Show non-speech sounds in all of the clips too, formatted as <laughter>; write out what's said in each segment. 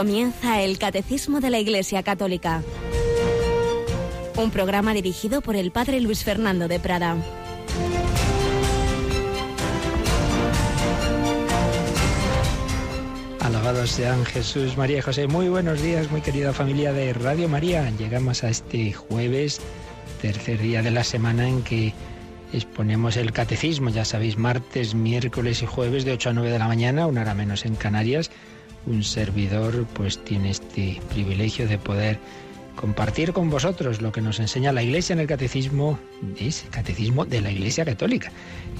Comienza el Catecismo de la Iglesia Católica. Un programa dirigido por el Padre Luis Fernando de Prada. Alabados sean Jesús, María y José. Muy buenos días, muy querida familia de Radio María. Llegamos a este jueves, tercer día de la semana en que exponemos el catecismo. Ya sabéis, martes, miércoles y jueves de 8 a 9 de la mañana, una hora menos en Canarias un servidor pues tiene este privilegio de poder compartir con vosotros lo que nos enseña la Iglesia en el catecismo, es el catecismo de la Iglesia Católica.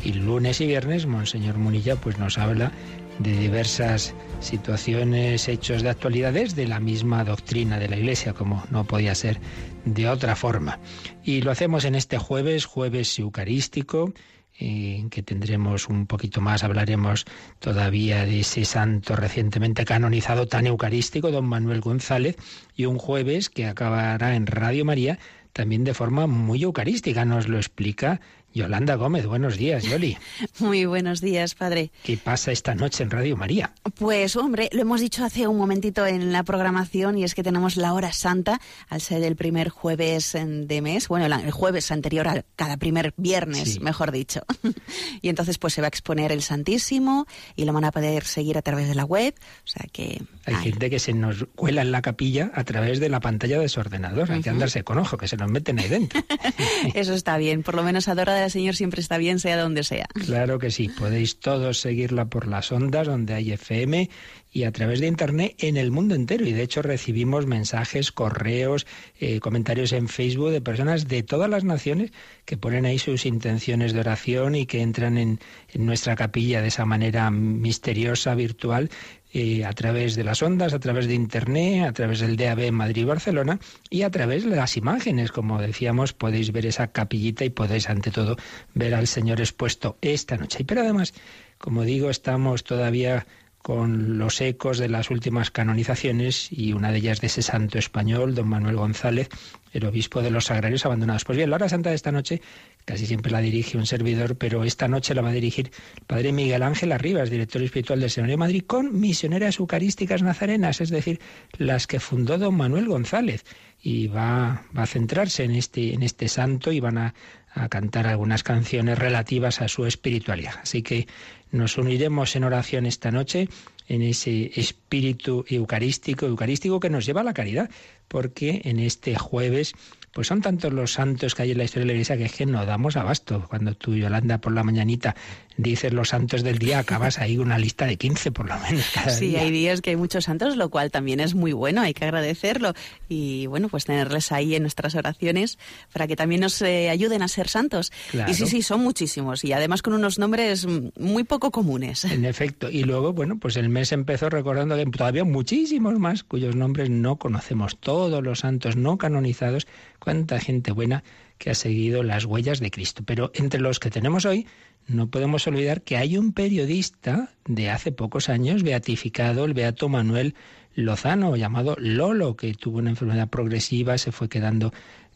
Y lunes y viernes Monseñor Munilla pues nos habla de diversas situaciones, hechos de actualidades de la misma doctrina de la Iglesia, como no podía ser de otra forma. Y lo hacemos en este jueves, jueves eucarístico, en que tendremos un poquito más, hablaremos todavía de ese santo recientemente canonizado tan eucarístico, don Manuel González, y un jueves que acabará en Radio María también de forma muy eucarística, nos lo explica Yolanda Gómez, buenos días, Yoli. <laughs> Muy buenos días, padre. ¿Qué pasa esta noche en Radio María? Pues, hombre, lo hemos dicho hace un momentito en la programación y es que tenemos la hora santa al ser el primer jueves de mes, bueno, el jueves anterior a cada primer viernes, mejor dicho. <laughs> y entonces, pues se va a exponer el Santísimo y lo van a poder seguir a través de la web, o sea que... Hay gente que se nos cuela en la capilla a través de la pantalla de su ordenador, hay que andarse con ojo, que se nos meten ahí dentro. <laughs> Eso está bien, por lo menos adora Señor siempre está bien, sea donde sea. Claro que sí, podéis todos seguirla por las ondas donde hay FM y a través de Internet en el mundo entero. Y de hecho recibimos mensajes, correos, eh, comentarios en Facebook de personas de todas las naciones que ponen ahí sus intenciones de oración y que entran en, en nuestra capilla de esa manera misteriosa, virtual, eh, a través de las ondas, a través de Internet, a través del DAB Madrid Barcelona y a través de las imágenes. Como decíamos, podéis ver esa capillita y podéis ante todo ver al Señor expuesto esta noche. Pero además, como digo, estamos todavía con los ecos de las últimas canonizaciones y una de ellas de ese santo español, don Manuel González, el obispo de los sagrarios abandonados. Pues bien, la hora santa de esta noche casi siempre la dirige un servidor, pero esta noche la va a dirigir el padre Miguel Ángel Arribas, director espiritual del de Madrid, con misioneras eucarísticas nazarenas, es decir, las que fundó don Manuel González. Y va, va a centrarse en este, en este santo y van a, a cantar algunas canciones relativas a su espiritualidad. Así que nos uniremos en oración esta noche en ese espíritu eucarístico, eucarístico que nos lleva a la caridad, porque en este jueves pues son tantos los santos que hay en la historia de la Iglesia que es que no damos abasto. Cuando tú, Yolanda, por la mañanita dices los santos del día, acabas ahí una lista de 15 por lo menos. Cada sí, hay días que hay muchos santos, lo cual también es muy bueno, hay que agradecerlo. Y bueno, pues tenerles ahí en nuestras oraciones para que también nos eh, ayuden a ser santos. Y sí, sí, son muchísimos y además con unos nombres muy poco comunes. En <laughs> efecto. Y luego, bueno, pues el mes empezó recordando que todavía muchísimos más cuyos nombres no conocemos. Todos los santos no canonizados cuánta gente buena que ha seguido las huellas de Cristo. Pero entre los que tenemos hoy, no podemos olvidar que hay un periodista de hace pocos años beatificado, el beato Manuel Lozano, llamado Lolo, que tuvo una enfermedad progresiva, se fue quedando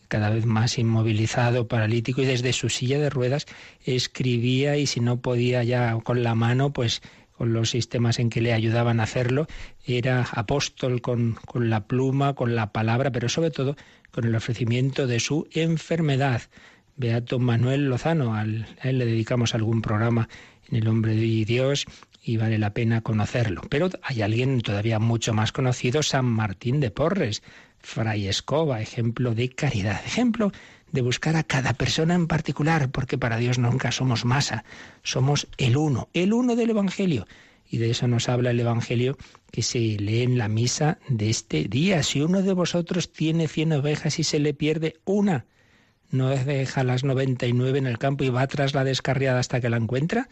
cada vez más inmovilizado, paralítico, y desde su silla de ruedas escribía y si no podía ya con la mano, pues con los sistemas en que le ayudaban a hacerlo, era apóstol con, con la pluma, con la palabra, pero sobre todo con el ofrecimiento de su enfermedad. Beato Manuel Lozano, a él le dedicamos algún programa en El Hombre de Dios y vale la pena conocerlo. Pero hay alguien todavía mucho más conocido, San Martín de Porres, Fray Escoba, ejemplo de caridad, ejemplo de buscar a cada persona en particular, porque para Dios nunca somos masa, somos el uno, el uno del Evangelio. Y de eso nos habla el Evangelio que se lee en la misa de este día. Si uno de vosotros tiene cien ovejas y se le pierde una, ¿no deja las noventa y nueve en el campo y va tras la descarriada hasta que la encuentra?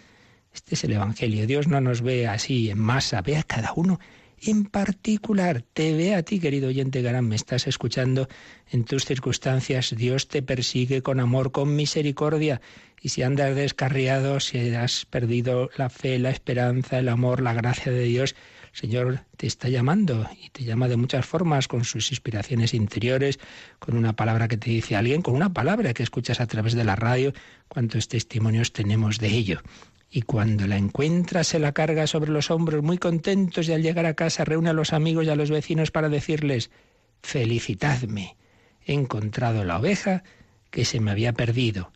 Este es el Evangelio. Dios no nos ve así en masa, ve a cada uno en particular. Te ve a ti, querido oyente Garán, me estás escuchando en tus circunstancias. Dios te persigue con amor, con misericordia. Y si andas descarriado, si has perdido la fe, la esperanza, el amor, la gracia de Dios, el Señor te está llamando y te llama de muchas formas, con sus inspiraciones interiores, con una palabra que te dice alguien, con una palabra que escuchas a través de la radio. ¿Cuántos testimonios tenemos de ello? Y cuando la encuentra se la carga sobre los hombros muy contentos y al llegar a casa reúne a los amigos y a los vecinos para decirles felicitadme, he encontrado la oveja que se me había perdido.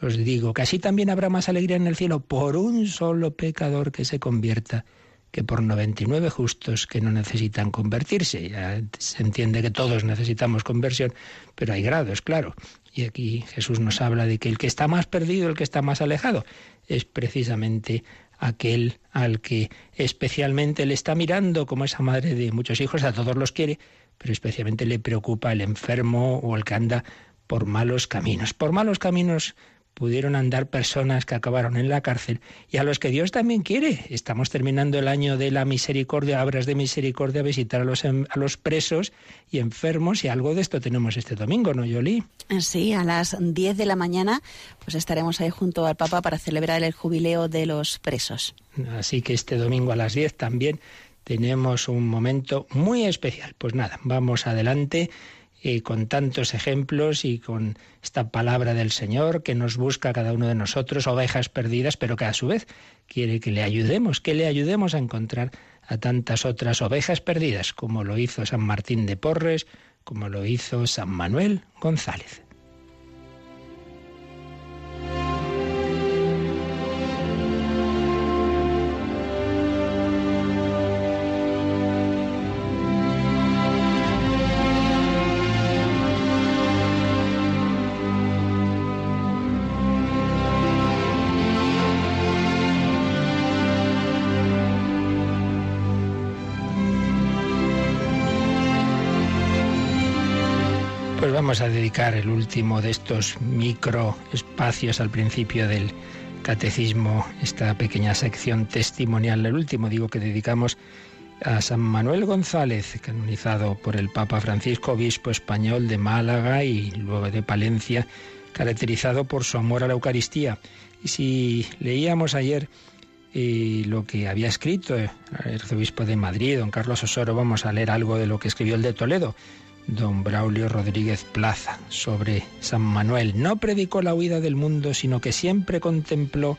Os digo que así también habrá más alegría en el cielo por un solo pecador que se convierta que por 99 justos que no necesitan convertirse. Ya se entiende que todos necesitamos conversión, pero hay grados, claro. Y aquí Jesús nos habla de que el que está más perdido, el que está más alejado, es precisamente aquel al que especialmente le está mirando como esa madre de muchos hijos, a todos los quiere, pero especialmente le preocupa el enfermo o el que anda por malos caminos. Por malos caminos pudieron andar personas que acabaron en la cárcel y a los que Dios también quiere. Estamos terminando el año de la misericordia, obras de misericordia, visitar a los, a los presos y enfermos y algo de esto tenemos este domingo, ¿no, Yoli? Sí, a las 10 de la mañana pues estaremos ahí junto al Papa para celebrar el jubileo de los presos. Así que este domingo a las 10 también tenemos un momento muy especial. Pues nada, vamos adelante con tantos ejemplos y con esta palabra del Señor que nos busca cada uno de nosotros, ovejas perdidas, pero que a su vez quiere que le ayudemos, que le ayudemos a encontrar a tantas otras ovejas perdidas, como lo hizo San Martín de Porres, como lo hizo San Manuel González. Vamos a dedicar el último de estos micro espacios al principio del catecismo, esta pequeña sección testimonial, el último digo que dedicamos a San Manuel González, canonizado por el Papa Francisco, obispo español de Málaga y luego de Palencia, caracterizado por su amor a la Eucaristía. Y si leíamos ayer eh, lo que había escrito el arzobispo de Madrid, don Carlos Osoro, vamos a leer algo de lo que escribió el de Toledo don Braulio Rodríguez Plaza sobre San Manuel. No predicó la huida del mundo, sino que siempre contempló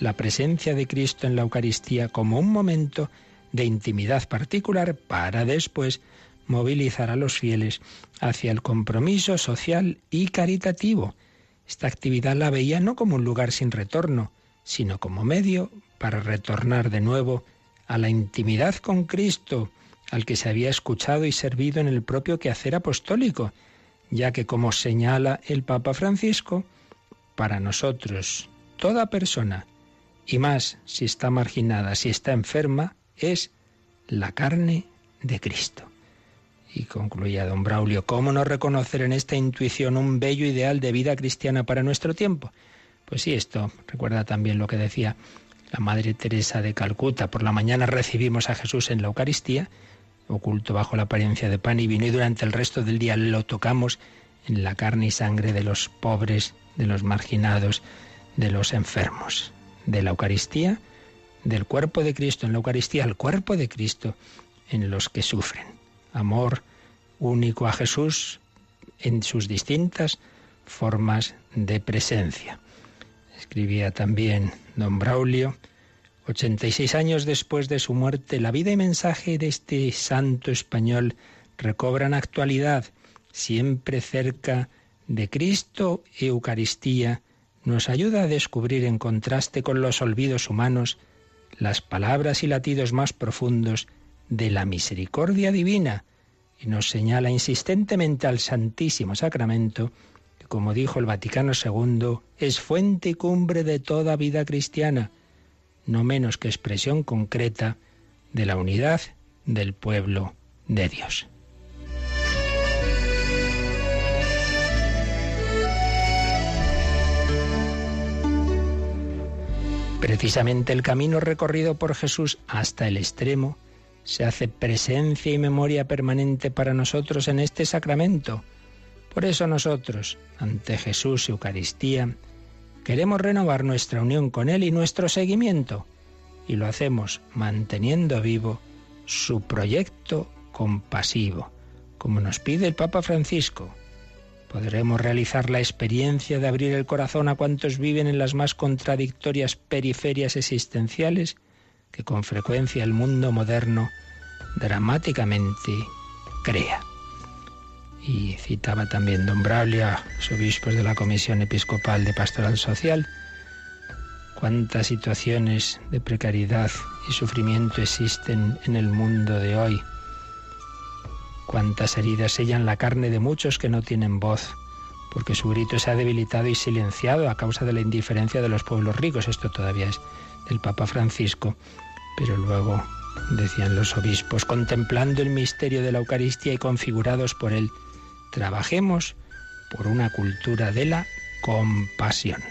la presencia de Cristo en la Eucaristía como un momento de intimidad particular para después movilizar a los fieles hacia el compromiso social y caritativo. Esta actividad la veía no como un lugar sin retorno, sino como medio para retornar de nuevo a la intimidad con Cristo, al que se había escuchado y servido en el propio quehacer apostólico, ya que como señala el Papa Francisco, para nosotros toda persona, y más si está marginada, si está enferma, es la carne de Cristo. Y concluía don Braulio, ¿cómo no reconocer en esta intuición un bello ideal de vida cristiana para nuestro tiempo? Pues sí, esto recuerda también lo que decía la Madre Teresa de Calcuta. Por la mañana recibimos a Jesús en la Eucaristía oculto bajo la apariencia de pan y vino, y durante el resto del día lo tocamos en la carne y sangre de los pobres, de los marginados, de los enfermos. De la Eucaristía, del cuerpo de Cristo en la Eucaristía, al cuerpo de Cristo en los que sufren. Amor único a Jesús en sus distintas formas de presencia. Escribía también don Braulio, 86 años después de su muerte, la vida y mensaje de este santo español recobran actualidad, siempre cerca de Cristo y Eucaristía, nos ayuda a descubrir en contraste con los olvidos humanos las palabras y latidos más profundos de la misericordia divina y nos señala insistentemente al Santísimo Sacramento, que como dijo el Vaticano II, es fuente y cumbre de toda vida cristiana no menos que expresión concreta de la unidad del pueblo de Dios. Precisamente el camino recorrido por Jesús hasta el extremo se hace presencia y memoria permanente para nosotros en este sacramento. Por eso nosotros, ante Jesús Eucaristía, Queremos renovar nuestra unión con Él y nuestro seguimiento, y lo hacemos manteniendo vivo su proyecto compasivo, como nos pide el Papa Francisco. Podremos realizar la experiencia de abrir el corazón a cuantos viven en las más contradictorias periferias existenciales que con frecuencia el mundo moderno dramáticamente crea. Y citaba también Don Braulio los obispos de la Comisión Episcopal de Pastoral Social. Cuántas situaciones de precariedad y sufrimiento existen en el mundo de hoy Cuántas heridas sellan la carne de muchos que no tienen voz, porque su grito se ha debilitado y silenciado a causa de la indiferencia de los pueblos ricos. Esto todavía es del Papa Francisco, pero luego decían los obispos, contemplando el misterio de la Eucaristía y configurados por él, trabajemos por una cultura de la compasión.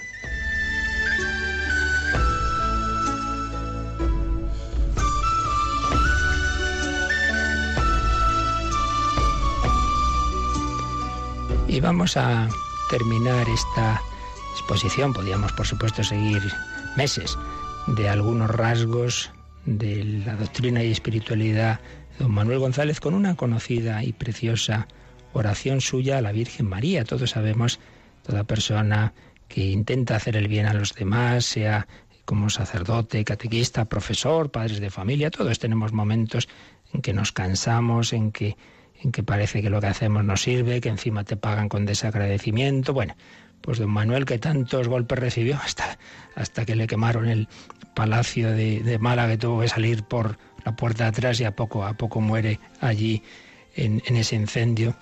Y vamos a terminar esta exposición. Podríamos, por supuesto, seguir meses de algunos rasgos de la doctrina y espiritualidad de don Manuel González con una conocida y preciosa oración suya a la Virgen María. Todos sabemos, toda persona que intenta hacer el bien a los demás, sea como sacerdote, catequista, profesor, padres de familia, todos tenemos momentos en que nos cansamos, en que en que parece que lo que hacemos no sirve, que encima te pagan con desagradecimiento. Bueno, pues don Manuel que tantos golpes recibió hasta, hasta que le quemaron el palacio de, Málaga, que tuvo que salir por la puerta de atrás y a poco a poco muere allí en ese incendio.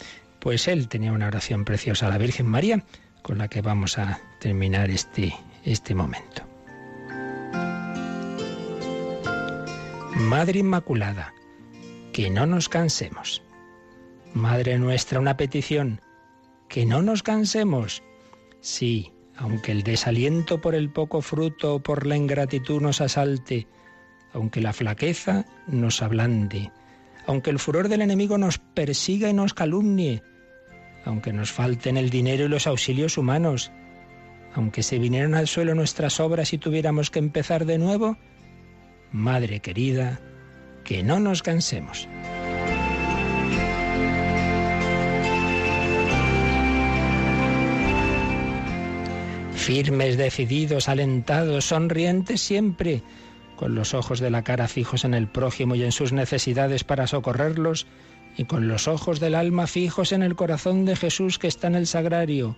Pues él tenía una oración preciosa a la Virgen María, con la que vamos a terminar este, este momento. Madre Inmaculada, que no nos cansemos. Madre nuestra, una petición, que no nos cansemos. Sí, aunque el desaliento por el poco fruto o por la ingratitud nos asalte, aunque la flaqueza nos ablande, aunque el furor del enemigo nos persiga y nos calumnie, aunque nos falten el dinero y los auxilios humanos, aunque se vinieran al suelo nuestras obras y tuviéramos que empezar de nuevo, Madre querida, que no nos cansemos. firmes, decididos, alentados, sonrientes siempre, con los ojos de la cara fijos en el prójimo y en sus necesidades para socorrerlos, y con los ojos del alma fijos en el corazón de Jesús que está en el sagrario.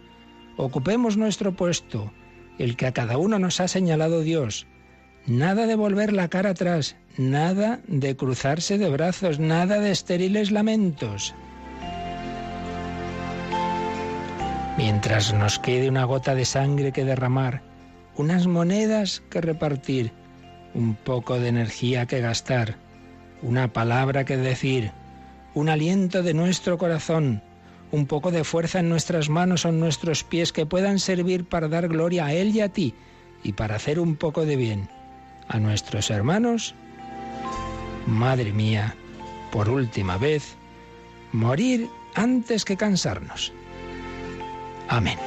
Ocupemos nuestro puesto, el que a cada uno nos ha señalado Dios. Nada de volver la cara atrás, nada de cruzarse de brazos, nada de estériles lamentos. Mientras nos quede una gota de sangre que derramar, unas monedas que repartir, un poco de energía que gastar, una palabra que decir, un aliento de nuestro corazón, un poco de fuerza en nuestras manos o en nuestros pies que puedan servir para dar gloria a Él y a ti y para hacer un poco de bien a nuestros hermanos. Madre mía, por última vez, morir antes que cansarnos. Amén.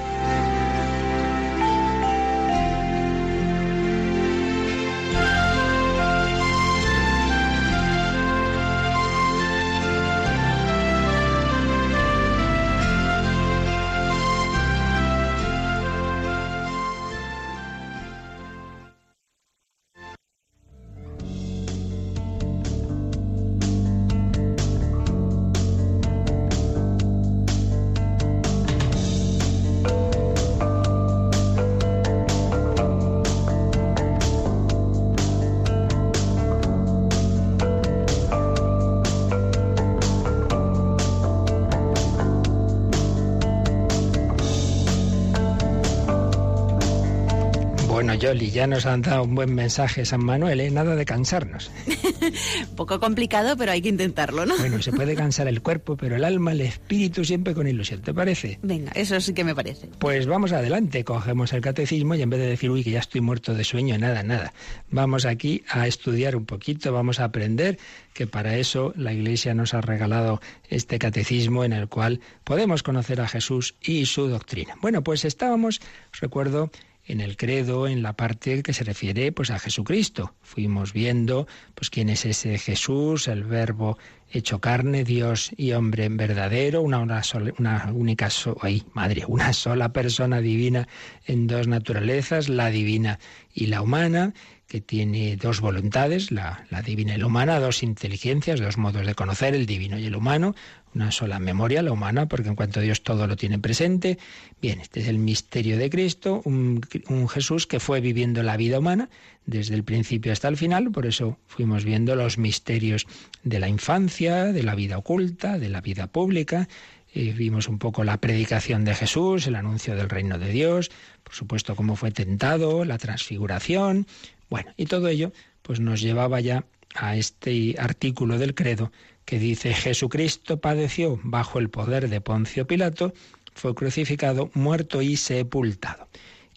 Ya nos han dado un buen mensaje San Manuel, ¿eh? nada de cansarnos. <laughs> Poco complicado, pero hay que intentarlo, ¿no? Bueno, se puede cansar el cuerpo, pero el alma, el espíritu siempre con ilusión, ¿te parece? Venga, eso sí que me parece. Pues vamos adelante, cogemos el catecismo y en vez de decir, uy, que ya estoy muerto de sueño, nada, nada. Vamos aquí a estudiar un poquito, vamos a aprender que para eso la Iglesia nos ha regalado este catecismo en el cual podemos conocer a Jesús y su doctrina. Bueno, pues estábamos, recuerdo, en el credo, en la parte que se refiere pues a Jesucristo. Fuimos viendo pues quién es ese Jesús, el verbo hecho carne, Dios y hombre en verdadero, una, una, una única, ay, madre, una sola persona divina en dos naturalezas, la divina y la humana, que tiene dos voluntades, la, divina y la humana, dos inteligencias, dos modos de conocer, el divino y el humano, una sola memoria, la humana, porque en cuanto a Dios todo lo tiene presente. Bien, este es el misterio de Cristo, un, Jesús que fue viviendo la vida humana desde el principio hasta el final, por eso fuimos viendo los misterios de la infancia, de la vida oculta, de la vida pública, eh, vimos un poco la predicación de Jesús, el anuncio del reino de Dios, por supuesto cómo fue tentado, la transfiguración, bueno, y todo ello pues nos llevaba ya a este artículo del credo que dice Jesucristo padeció bajo el poder de Poncio Pilato, fue crucificado, muerto y sepultado.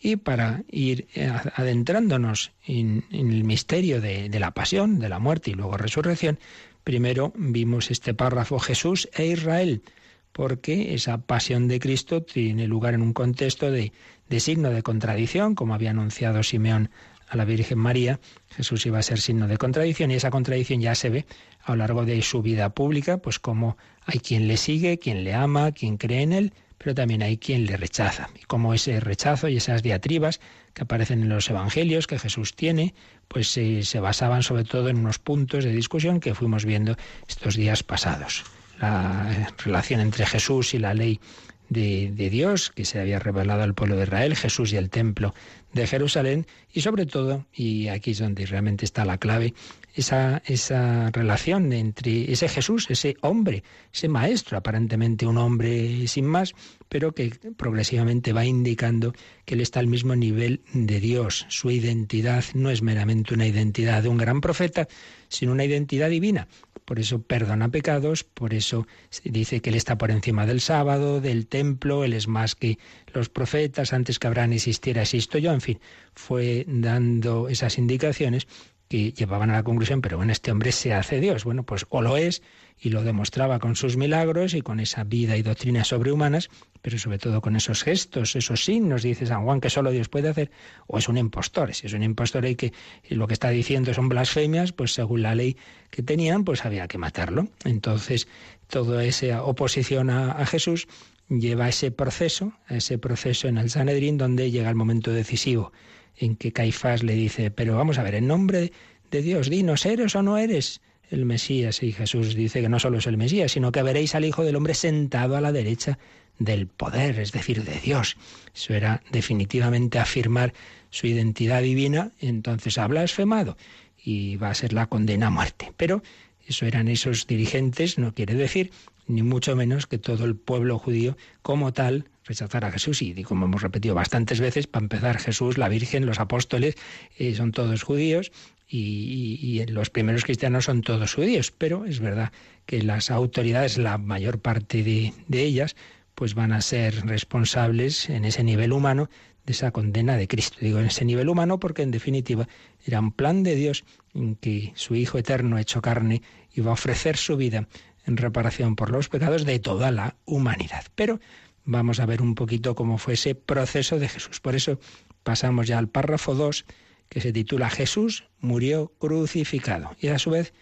Y para ir eh, adentrándonos en, el misterio de, la pasión, de la muerte y luego resurrección, primero vimos este párrafo Jesús e Israel, porque esa pasión de Cristo tiene lugar en un contexto de, signo de contradicción, como había anunciado Simeón a la Virgen María, Jesús iba a ser signo de contradicción y esa contradicción ya se ve a lo largo de su vida pública, pues como hay quien le sigue, quien le ama, quien cree en él, pero también hay quien le rechaza. Y como ese rechazo y esas diatribas que aparecen en los evangelios que Jesús tiene, pues eh, se basaban sobre todo en unos puntos de discusión que fuimos viendo estos días pasados. La relación entre Jesús y la ley de, de, Dios que se había revelado al pueblo de Israel, Jesús y el templo de Jerusalén y sobre todo, y aquí es donde realmente está la clave, esa, esa relación entre ese Jesús, ese hombre, ese maestro, aparentemente un hombre sin más, pero que progresivamente va indicando que él está al mismo nivel de Dios. Su identidad no es meramente una identidad de un gran profeta, sino una identidad divina. Por eso perdona pecados, por eso dice que Él está por encima del sábado, del templo, Él es más que los profetas, antes que Abraham existiera, existo yo, en fin, fue dando esas indicaciones que llevaban a la conclusión, pero bueno, este hombre se hace Dios. Bueno, pues o lo es y lo demostraba con sus milagros y con esa vida y doctrinas sobrehumanas, pero sobre todo con esos gestos, esos signos, dice San Juan, que solo Dios puede hacer, o es un impostor. Si es un impostor y que lo que está diciendo son blasfemias, pues según la ley que tenían, pues había que matarlo. Entonces, toda esa oposición a, a Jesús lleva a ese proceso, a ese proceso en el Sanedrín, donde llega el momento decisivo en que Caifás le dice, pero vamos a ver, en nombre de Dios, dinos, ¿eres o no eres el Mesías? Y Jesús dice que no solo es el Mesías, sino que veréis al Hijo del Hombre sentado a la derecha del poder, es decir, de Dios. Eso era definitivamente afirmar su identidad divina, entonces ha blasfemado y va a ser la condena a muerte. Pero eso eran esos dirigentes, no quiere decir ni mucho menos que todo el pueblo judío como tal rechazar a Jesús. Y como hemos repetido bastantes veces, para empezar, Jesús, la Virgen, los apóstoles eh, son todos judíos y, los primeros cristianos son todos judíos. Pero es verdad que las autoridades, la mayor parte de, ellas, pues van a ser responsables en ese nivel humano de esa condena de Cristo. Digo en ese nivel humano porque en definitiva era un plan de Dios en que su Hijo eterno hecho carne iba a ofrecer su vida en reparación por los pecados de toda la humanidad. Pero vamos a ver un poquito cómo fue ese proceso de Jesús. Por eso pasamos ya al párrafo 2, que se titula Jesús murió crucificado. Y a su vez,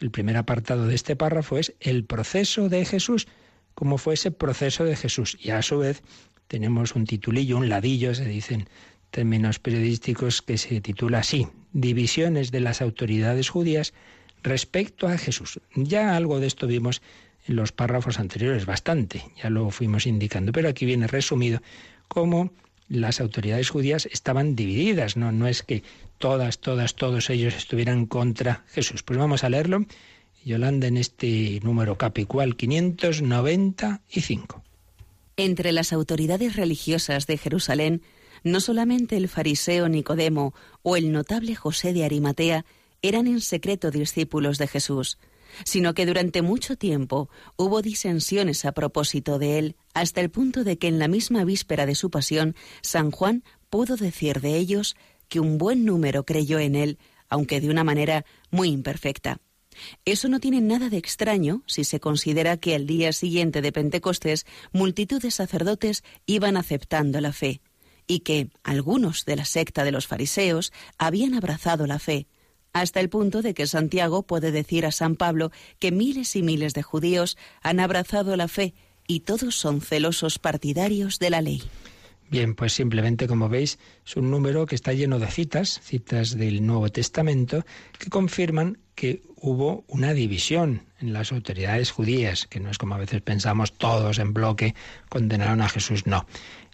el primer apartado de este párrafo es el proceso de Jesús, cómo fue ese proceso de Jesús. Y a su vez tenemos un titulillo, un ladillo, se dicen términos periodísticos, que se titula así, Divisiones de las autoridades judías respecto a Jesús. Ya algo de esto vimos en los párrafos anteriores, bastante, ya lo fuimos indicando, pero aquí viene resumido cómo las autoridades judías estaban divididas, no, no es que todas, todas, todos ellos estuvieran contra Jesús. Pues vamos a leerlo, Yolanda, en este número capicual 595. Entre las autoridades religiosas de Jerusalén, no solamente el fariseo Nicodemo o el notable José de Arimatea eran en secreto discípulos de Jesús, sino que durante mucho tiempo hubo disensiones a propósito de él, hasta el punto de que en la misma víspera de su pasión, San Juan pudo decir de ellos que un buen número creyó en él, aunque de una manera muy imperfecta. Eso no tiene nada de extraño si se considera que al día siguiente de Pentecostés multitud de sacerdotes iban aceptando la fe, y que algunos de la secta de los fariseos habían abrazado la fe, hasta el punto de que Santiago puede decir a San Pablo que miles y miles de judíos han abrazado la fe y todos son celosos partidarios de la ley. Bien, pues simplemente como veis es un número que está lleno de citas, citas del Nuevo Testamento, que confirman que hubo una división en las autoridades judías, que no es como a veces pensamos todos en bloque condenaron a Jesús, no.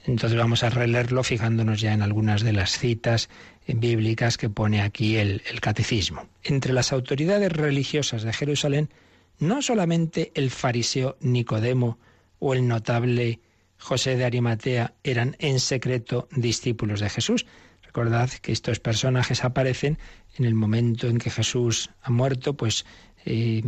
Entonces vamos a releerlo fijándonos ya en algunas de las citas bíblicas que pone aquí el, el catecismo. Entre las autoridades religiosas de Jerusalén, no solamente el fariseo Nicodemo o el notable José de Arimatea eran en secreto discípulos de Jesús. Recordad que estos personajes aparecen en el momento en que Jesús ha muerto, pues eh,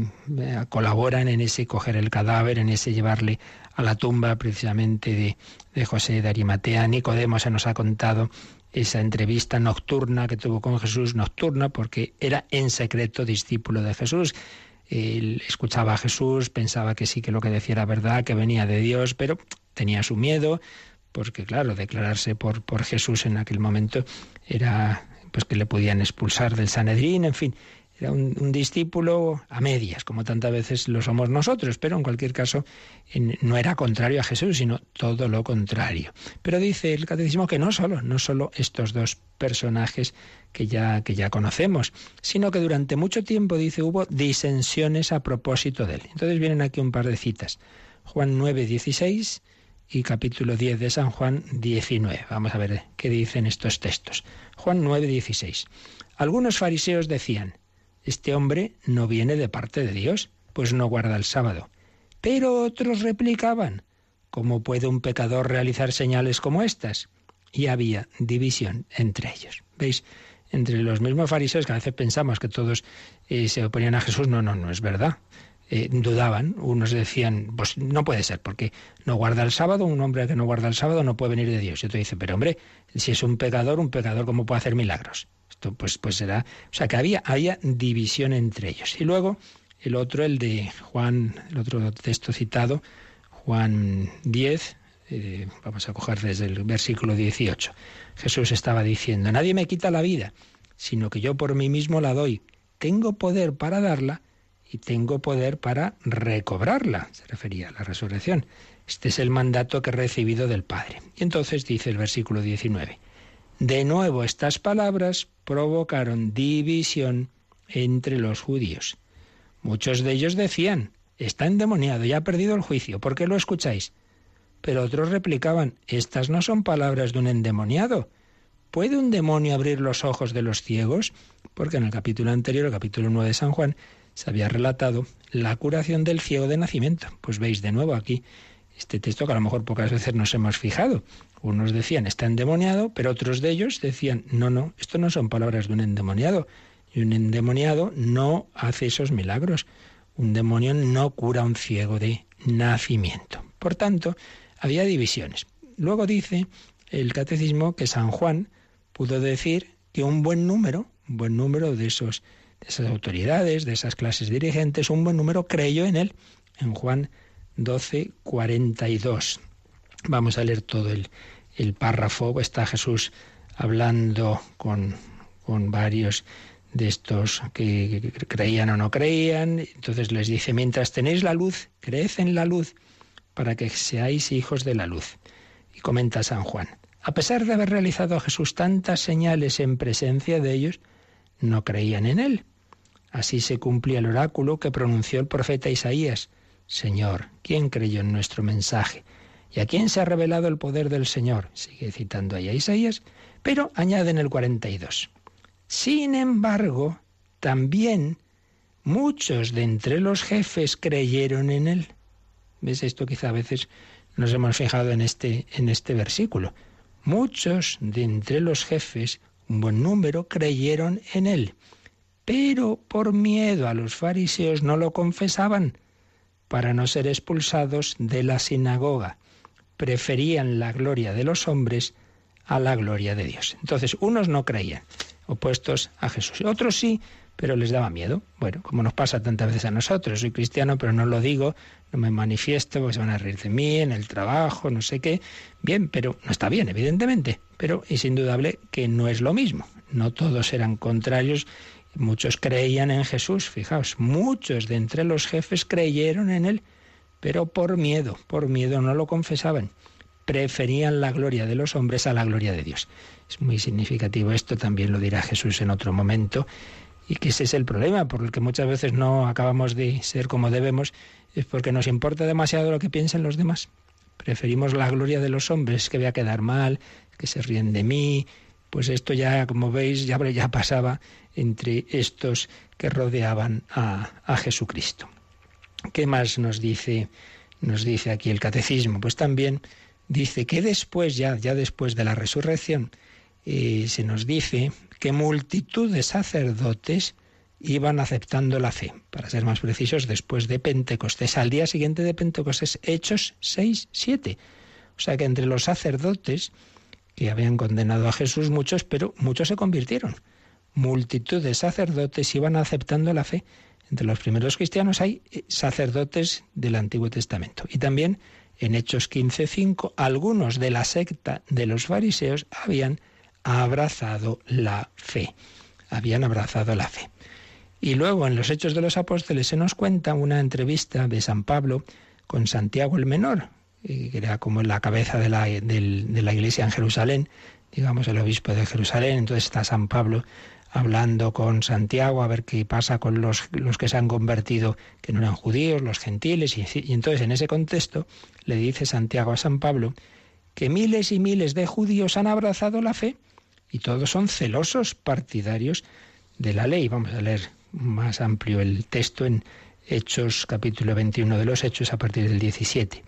colaboran en ese coger el cadáver, en ese llevarle a la tumba precisamente de, de José de Arimatea. Nicodemo se nos ha contado esa entrevista nocturna que tuvo con Jesús, nocturna porque era en secreto discípulo de Jesús. Él escuchaba a Jesús, pensaba que sí que lo que decía era verdad, que venía de Dios, pero tenía su miedo, porque claro, declararse por, por Jesús en aquel momento era pues que le podían expulsar del Sanedrín, en fin, era un, discípulo a medias, como tantas veces lo somos nosotros, pero en cualquier caso no era contrario a Jesús, sino todo lo contrario. Pero dice el catecismo que no solo, no solo estos dos personajes que ya, que ya conocemos, sino que durante mucho tiempo, dice, hubo disensiones a propósito de él. Entonces vienen aquí un par de citas. Juan 9, 16 y capítulo 10 de San Juan 19. Vamos a ver qué dicen estos textos. Juan 9, 16. Algunos fariseos decían, este hombre no viene de parte de Dios, pues no guarda el sábado. Pero otros replicaban, ¿cómo puede un pecador realizar señales como estas? Y había división entre ellos. ¿Veis? Entre los mismos fariseos que a veces pensamos que todos eh, se oponían a Jesús, no, no, no es verdad. Eh, dudaban, unos decían, pues no puede ser, porque no guarda el sábado, un hombre que no guarda el sábado no puede venir de Dios. Y otro dice, pero hombre, si es un pecador, un pecador, ¿cómo puede hacer milagros? Pues, pues será. O sea que había, había división entre ellos. Y luego el otro, el de Juan, el otro texto citado, Juan 10, eh, vamos a coger desde el versículo 18. Jesús estaba diciendo, nadie me quita la vida, sino que yo por mí mismo la doy. Tengo poder para darla y tengo poder para recobrarla. Se refería a la resurrección. Este es el mandato que he recibido del Padre. Y entonces dice el versículo 19. De nuevo estas palabras provocaron división entre los judíos. Muchos de ellos decían, está endemoniado y ha perdido el juicio, ¿por qué lo escucháis? Pero otros replicaban, estas no son palabras de un endemoniado. ¿Puede un demonio abrir los ojos de los ciegos? Porque en el capítulo anterior, el capítulo 9 de San Juan, se había relatado la curación del ciego de nacimiento. Pues veis de nuevo aquí este texto que a lo mejor pocas veces nos hemos fijado. Unos decían está endemoniado, pero otros de ellos decían no, no, esto no son palabras de un endemoniado. Y un endemoniado no hace esos milagros. Un demonio no cura a un ciego de nacimiento. Por tanto, había divisiones. Luego dice el catecismo que San Juan pudo decir que un buen número, un buen número de esos de esas autoridades, de esas clases dirigentes, un buen número creyó en él. En Juan 12, 42. Vamos a leer todo el, párrafo. Está Jesús hablando con, con varios de estos que creían o no creían. Entonces les dice, mientras tenéis la luz, creed en la luz para que seáis hijos de la luz. Y comenta San Juan, a pesar de haber realizado a Jesús tantas señales en presencia de ellos, no creían en él. Así se cumplía el oráculo que pronunció el profeta Isaías. Señor, ¿quién creyó en nuestro mensaje? ¿Y a quién se ha revelado el poder del Señor? Sigue citando ahí a Isaías, pero añade en el 42. Sin embargo, también muchos de entre los jefes creyeron en él. ¿Ves esto? Quizá a veces nos hemos fijado en este, en este versículo. Muchos de entre los jefes, un buen número, creyeron en él, pero por miedo a los fariseos no lo confesaban para no ser expulsados de la sinagoga. Preferían la gloria de los hombres a la gloria de Dios. Entonces, unos no creían, opuestos a Jesús. Otros sí, pero les daba miedo. Bueno, como nos pasa tantas veces a nosotros, soy cristiano, pero no lo digo, no me manifiesto porque se van a reír de mí en el trabajo, no sé qué. Bien, pero no está bien, evidentemente, pero es indudable que no es lo mismo. No todos eran contrarios, muchos creían en Jesús, fijaos, muchos de entre los jefes creyeron en él, pero por miedo, por miedo no lo confesaban. Preferían la gloria de los hombres a la gloria de Dios. Es muy significativo esto, también lo dirá Jesús en otro momento y que ese es el problema, por el que muchas veces no acabamos de ser como debemos, es porque nos importa demasiado lo que piensen los demás. Preferimos la gloria de los hombres, que voy a quedar mal, que se ríen de mí. Pues esto ya, como veis, ya, ya pasaba entre estos que rodeaban a, a Jesucristo. ¿Qué más nos dice, nos dice aquí el catecismo? Pues también dice que después, ya, ya después de la resurrección, eh, se nos dice que multitud de sacerdotes iban aceptando la fe. Para ser más precisos, después de Pentecostés, al día siguiente de Pentecostés, Hechos 6, 7. O sea que entre los sacerdotes que habían condenado a Jesús muchos, pero muchos se convirtieron. Multitud de sacerdotes iban aceptando la fe. Entre los primeros cristianos hay eh, sacerdotes del Antiguo Testamento. Y también en Hechos 5, algunos de la secta de los fariseos habían abrazado la fe. Habían abrazado la fe. Y luego en los Hechos de los Apóstoles se nos cuenta una entrevista de San Pablo con Santiago el Menor, que era como la cabeza de la, de la iglesia en Jerusalén, digamos el obispo de Jerusalén. Entonces está San Pablo hablando con Santiago a ver qué pasa con los, los que se han convertido, que no eran judíos, los gentiles. Y, y entonces en ese contexto le dice Santiago a San Pablo que miles y miles de judíos han abrazado la fe y todos son celosos partidarios de la ley. Vamos a leer más amplio el texto en Hechos capítulo 21 de los Hechos a partir del 17.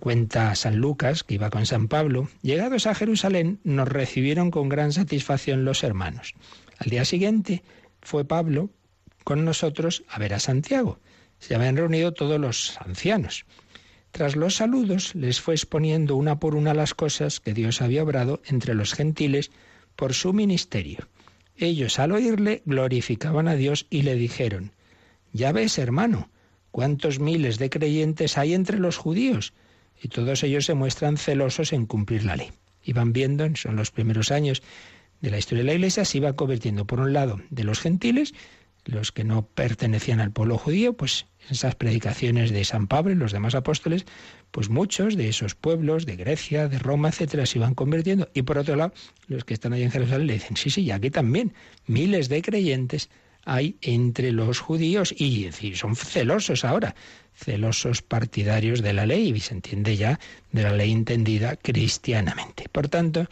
Cuenta San Lucas, que iba con San Pablo, llegados a Jerusalén nos recibieron con gran satisfacción los hermanos. Al día siguiente fue Pablo con nosotros a ver a Santiago. Se habían reunido todos los ancianos. Tras los saludos les fue exponiendo una por una las cosas que Dios había obrado entre los gentiles por su ministerio. Ellos al oírle glorificaban a Dios y le dijeron, Ya ves, hermano, cuántos miles de creyentes hay entre los judíos, y todos ellos se muestran celosos en cumplir la ley. Y van viendo, son los primeros años de la historia de la Iglesia, se iba convirtiendo por un lado de los gentiles, los que no pertenecían al pueblo judío, pues esas predicaciones de San Pablo y los demás apóstoles, pues muchos de esos pueblos, de Grecia, de Roma, etcétera, se iban convirtiendo. Y por otro lado, los que están ahí en Jerusalén le dicen, sí, sí, y aquí también miles de creyentes hay entre los judíos y, son celosos ahora, celosos partidarios de la ley, y se entiende ya de la ley entendida cristianamente. Por tanto,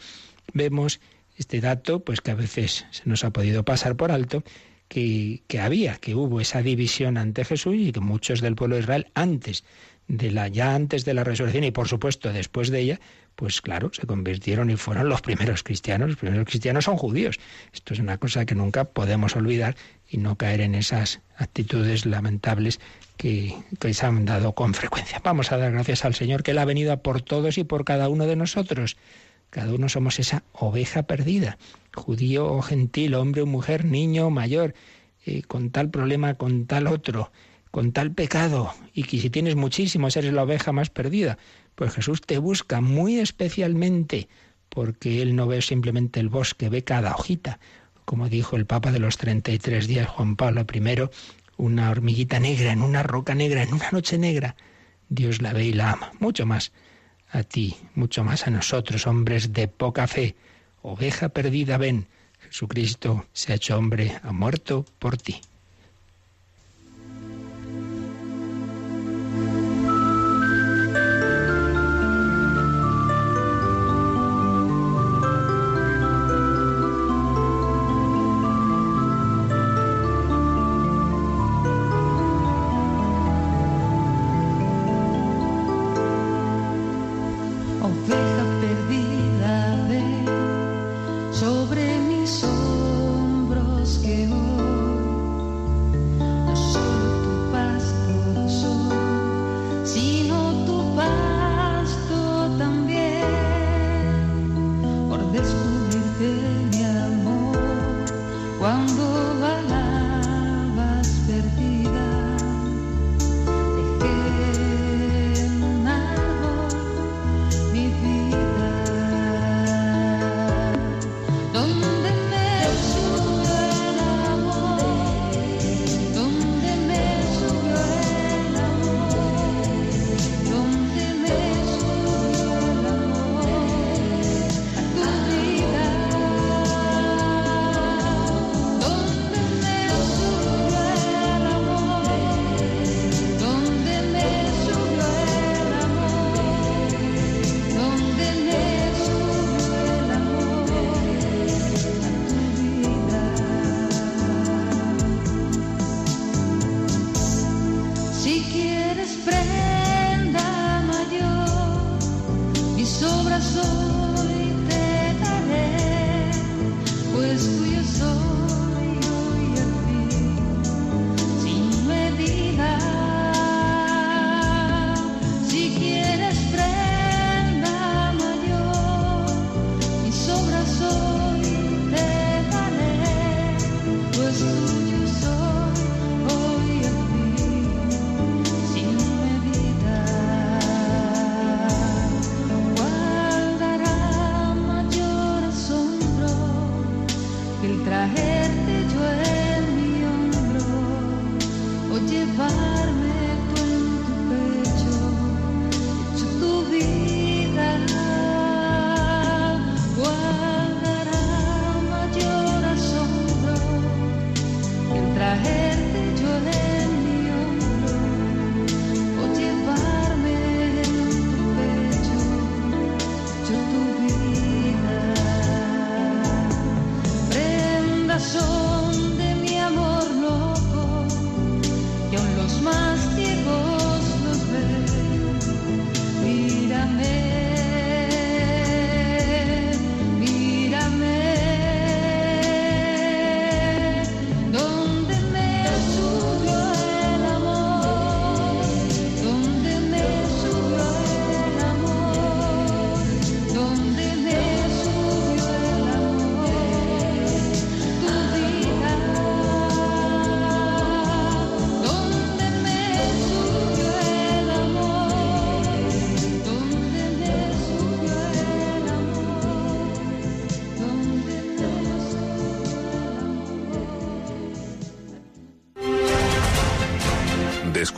vemos este dato, pues que a veces se nos ha podido pasar por alto, que, había, que hubo esa división ante Jesús y que muchos del pueblo de Israel antes de la ya antes de la resurrección y por supuesto después de ella, pues claro, se convirtieron y fueron los primeros cristianos. Los primeros cristianos son judíos. Esto es una cosa que nunca podemos olvidar y no caer en esas actitudes lamentables que, que se han dado con frecuencia. Vamos a dar gracias al Señor que Él ha venido por todos y por cada uno de nosotros. Cada uno somos esa oveja perdida judío o gentil, hombre o mujer, niño o mayor, eh, con tal problema, con tal otro, con tal pecado, y que si tienes muchísimos eres la oveja más perdida, pues Jesús te busca muy especialmente, porque Él no ve simplemente el bosque, ve cada hojita. Como dijo el Papa de los 33 días, Juan Pablo I, una hormiguita negra en una roca negra, en una noche negra, Dios la ve y la ama, mucho más a ti, mucho más a nosotros, hombres de poca fe, Oveja perdida, ven. Jesucristo se ha hecho hombre, ha muerto por ti.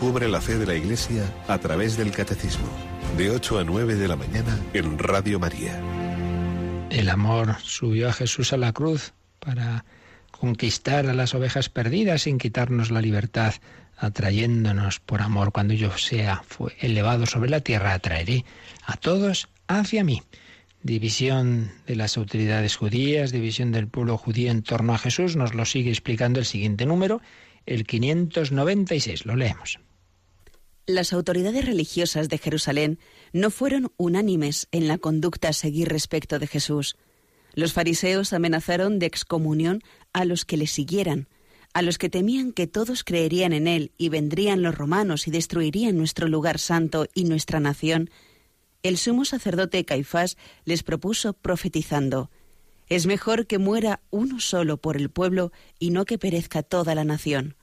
La fe de la Iglesia a través del Catecismo, de 8 a 9 de la mañana en Radio María. El amor subió a Jesús a la cruz para conquistar a las ovejas perdidas sin quitarnos la libertad, atrayéndonos por amor. Cuando yo sea elevado sobre la tierra, atraeré a todos hacia mí. División de las autoridades judías, división del pueblo judío en torno a Jesús, nos lo sigue explicando el siguiente número el 596. Lo leemos. Las autoridades religiosas de Jerusalén no fueron unánimes en la conducta a seguir respecto de Jesús. Los fariseos amenazaron de excomunión a los que le siguieran, a los que temían que todos creerían en él y vendrían los romanos y destruirían nuestro lugar santo y nuestra nación. El sumo sacerdote Caifás les propuso profetizando Es mejor que muera uno solo por el pueblo y no que perezca toda la nación.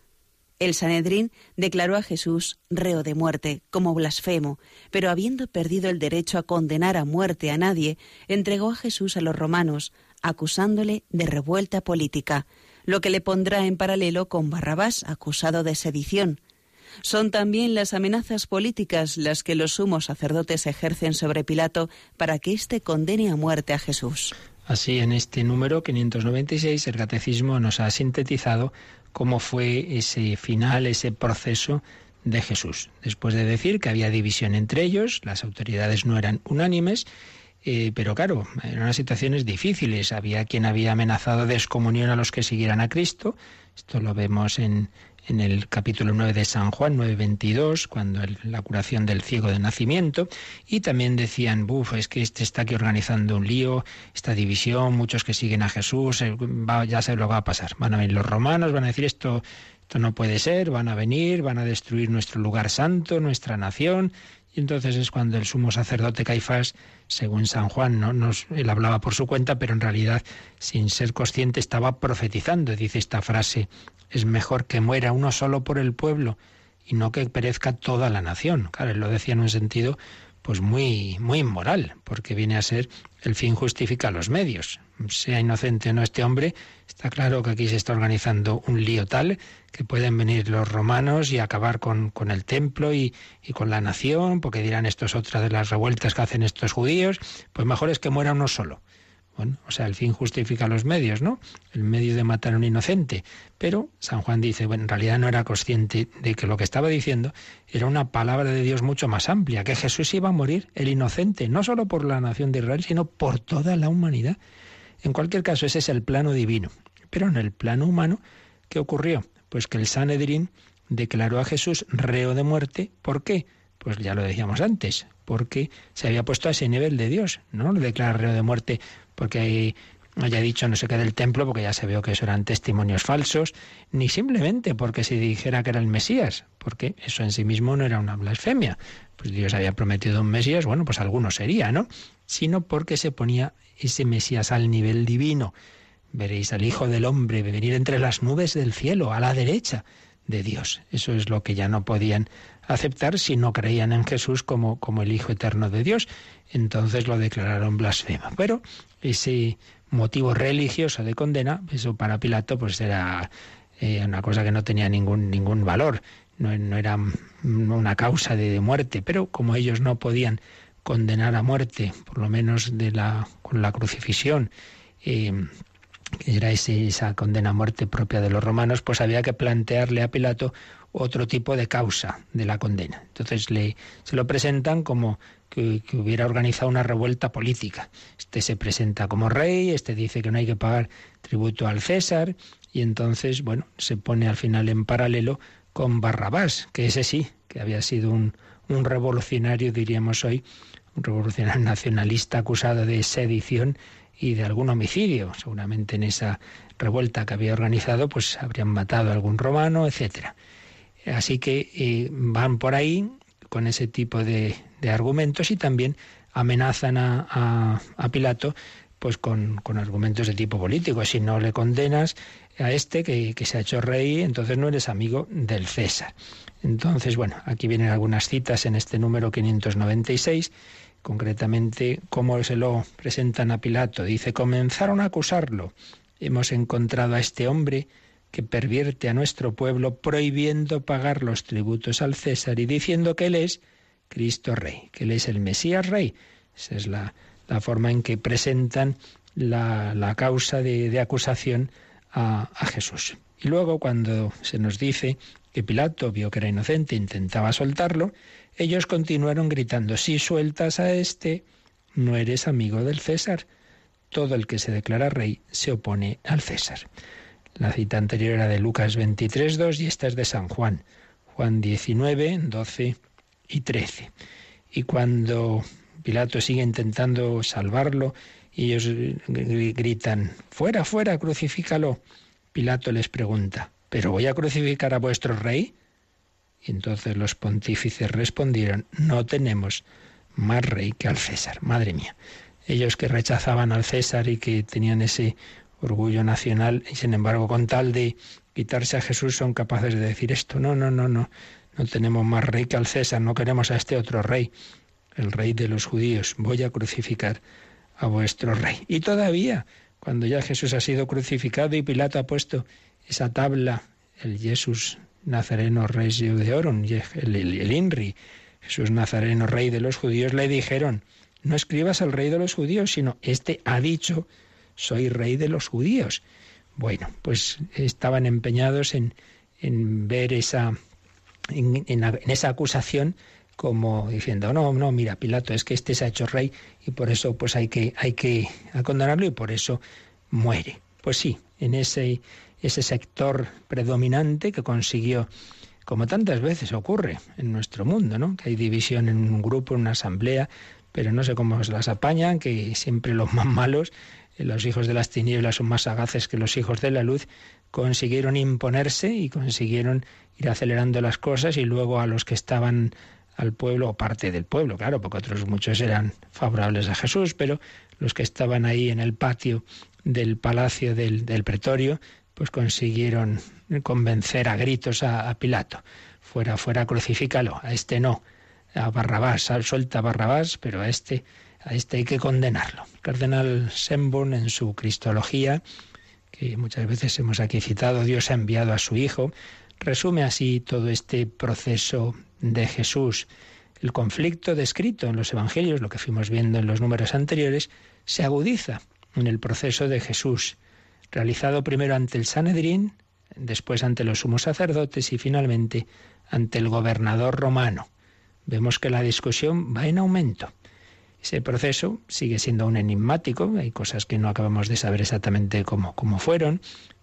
El Sanedrín declaró a Jesús reo de muerte, como blasfemo, pero habiendo perdido el derecho a condenar a muerte a nadie, entregó a Jesús a los romanos, acusándole de revuelta política, lo que le pondrá en paralelo con Barrabás, acusado de sedición. Son también las amenazas políticas las que los sumos sacerdotes ejercen sobre Pilato para que éste condene a muerte a Jesús. Así, en este número 596, el Catecismo nos ha sintetizado cómo fue ese final, ese proceso de Jesús. Después de decir que había división entre ellos, las autoridades no eran unánimes, eh, pero claro, eran unas situaciones difíciles. Había quien había amenazado de excomunión a los que siguieran a Cristo. Esto lo vemos en, en el capítulo 9 de San Juan 9:22, cuando la curación del ciego de nacimiento, y también decían, buf, es que este está aquí organizando un lío, esta división, muchos que siguen a Jesús, eh, ya se lo va a pasar. Van a venir los romanos, van a decir esto, esto no puede ser, van a venir, van a destruir nuestro lugar santo, nuestra nación, y entonces es cuando el sumo sacerdote Caifás, según San Juan, ¿no? Él hablaba por su cuenta, pero en realidad, sin ser consciente, estaba profetizando. Dice esta frase, es mejor que muera uno solo por el pueblo y no que perezca toda la nación. Claro, él lo decía en un sentido pues muy, muy inmoral, porque viene a ser el fin justifica los medios. Sea inocente o no este hombre, está claro que aquí se está organizando un lío tal que pueden venir los romanos y acabar con, con el templo y, y, con la nación, porque dirán esto es otra de las revueltas que hacen estos judíos, pues mejor es que muera uno solo. Bueno, o sea, el fin justifica los medios, ¿no? El medio de matar a un inocente. Pero San Juan dice, bueno, en realidad no era consciente de que lo que estaba diciendo era una palabra de Dios mucho más amplia, que Jesús iba a morir, el inocente, no solo por la nación de Israel, sino por toda la humanidad. En cualquier caso, ese es el plano divino. Pero en el plano humano, ¿qué ocurrió? Pues que el Sanedrín declaró a Jesús reo de muerte. ¿Por qué? Pues ya lo decíamos antes, porque se había puesto a ese nivel de Dios, ¿no? Lo declara reo de muerte porque haya dicho no sé qué del templo, porque ya se vio que eso eran testimonios falsos, ni simplemente porque se dijera que era el Mesías, porque eso en sí mismo no era una blasfemia. Pues Dios había prometido un Mesías, bueno, pues alguno sería, ¿no? Sino porque se ponía ese Mesías al nivel divino. Veréis al Hijo del Hombre venir entre las nubes del cielo, a la derecha de Dios. Eso es lo que ya no podían aceptar si no creían en Jesús como, como el Hijo eterno de Dios. Entonces lo declararon blasfemo. Pero ese motivo religioso de condena, eso para Pilato pues era eh, una cosa que no tenía ningún, ningún valor, no, no era una causa de, muerte, pero como ellos no podían condenar a muerte, por lo menos de la, con la crucifixión, eh, que era esa condena a muerte propia de los romanos, pues había que plantearle a Pilato otro tipo de causa de la condena. Entonces le, se lo presentan como que, hubiera organizado una revuelta política. Este se presenta como rey, este dice que no hay que pagar tributo al César, y entonces, bueno, se pone al final en paralelo con Barrabás, que ese sí, que había sido un, un revolucionario, diríamos hoy, un revolucionario nacionalista acusado de sedición y de algún homicidio. Seguramente en esa revuelta que había organizado, pues habrían matado a algún romano, etcétera. Así que eh, van por ahí con ese tipo de, argumentos y también amenazan a, Pilato pues con, argumentos de tipo político. Si no le condenas a este que, que, se ha hecho rey, entonces no eres amigo del César. Entonces, bueno, aquí vienen algunas citas en este número 596, concretamente cómo se lo presentan a Pilato. Dice, comenzaron a acusarlo. Hemos encontrado a este hombre que pervierte a nuestro pueblo prohibiendo pagar los tributos al César y diciendo que Él es Cristo Rey, que Él es el Mesías Rey. Esa es la, forma en que presentan la, causa de, acusación a, a Jesús. Y luego cuando se nos dice que Pilato vio que era inocente e intentaba soltarlo, ellos continuaron gritando, si sueltas a este, no eres amigo del César. Todo el que se declara rey se opone al César. La cita anterior era de Lucas 23, 2 y esta es de San Juan. Juan 19, 12 y 13. Y cuando Pilato sigue intentando salvarlo y ellos gritan, fuera, fuera, crucifícalo, Pilato les pregunta, ¿pero voy a crucificar a vuestro rey? Y entonces los pontífices respondieron, no tenemos más rey que al César. Madre mía, ellos que rechazaban al César y que tenían ese orgullo nacional y sin embargo con tal de quitarse a Jesús son capaces de decir esto. No, no, no, no. No tenemos más rey que al César, no queremos a este otro rey, el rey de los judíos. Voy a crucificar a vuestro rey. Y todavía, cuando ya Jesús ha sido crucificado y Pilato ha puesto esa tabla, el Jesús Nazareno Rey de Oron, el, el Inri, Jesús Nazareno Rey de los judíos, le dijeron, no escribas al Rey de los judíos, sino este ha dicho soy rey de los judíos. Bueno, pues estaban empeñados en, en ver esa, en, esa acusación como diciendo, no, no, mira, Pilato, es que este se ha hecho rey y por eso pues hay que, hay que condenarlo y por eso muere. Pues sí, en ese, ese sector predominante que consiguió, como tantas veces ocurre en nuestro mundo, ¿no? que hay división en un grupo, en una asamblea, pero no sé cómo las apañan, que siempre los más malos los hijos de las tinieblas son más sagaces que los hijos de la luz, consiguieron imponerse y consiguieron ir acelerando las cosas y luego a los que estaban al pueblo, o parte del pueblo, claro, porque otros muchos eran favorables a Jesús, pero los que estaban ahí en el patio del palacio del, pretorio, pues consiguieron convencer a gritos a, a, Pilato. Fuera, fuera, crucifícalo, a este no, a Barrabás, suelta a Barrabás, pero a este a este hay que condenarlo. El cardenal Semborn en su Cristología, que muchas veces hemos aquí citado, Dios ha enviado a su Hijo, resume así todo este proceso de Jesús. El conflicto descrito en los Evangelios, lo que fuimos viendo en los números anteriores, se agudiza en el proceso de Jesús, realizado primero ante el Sanedrín, después ante los sumos sacerdotes y finalmente ante el gobernador romano. Vemos que la discusión va en aumento. Ese proceso sigue siendo aún enigmático, hay cosas que no acabamos de saber exactamente cómo, cómo fueron.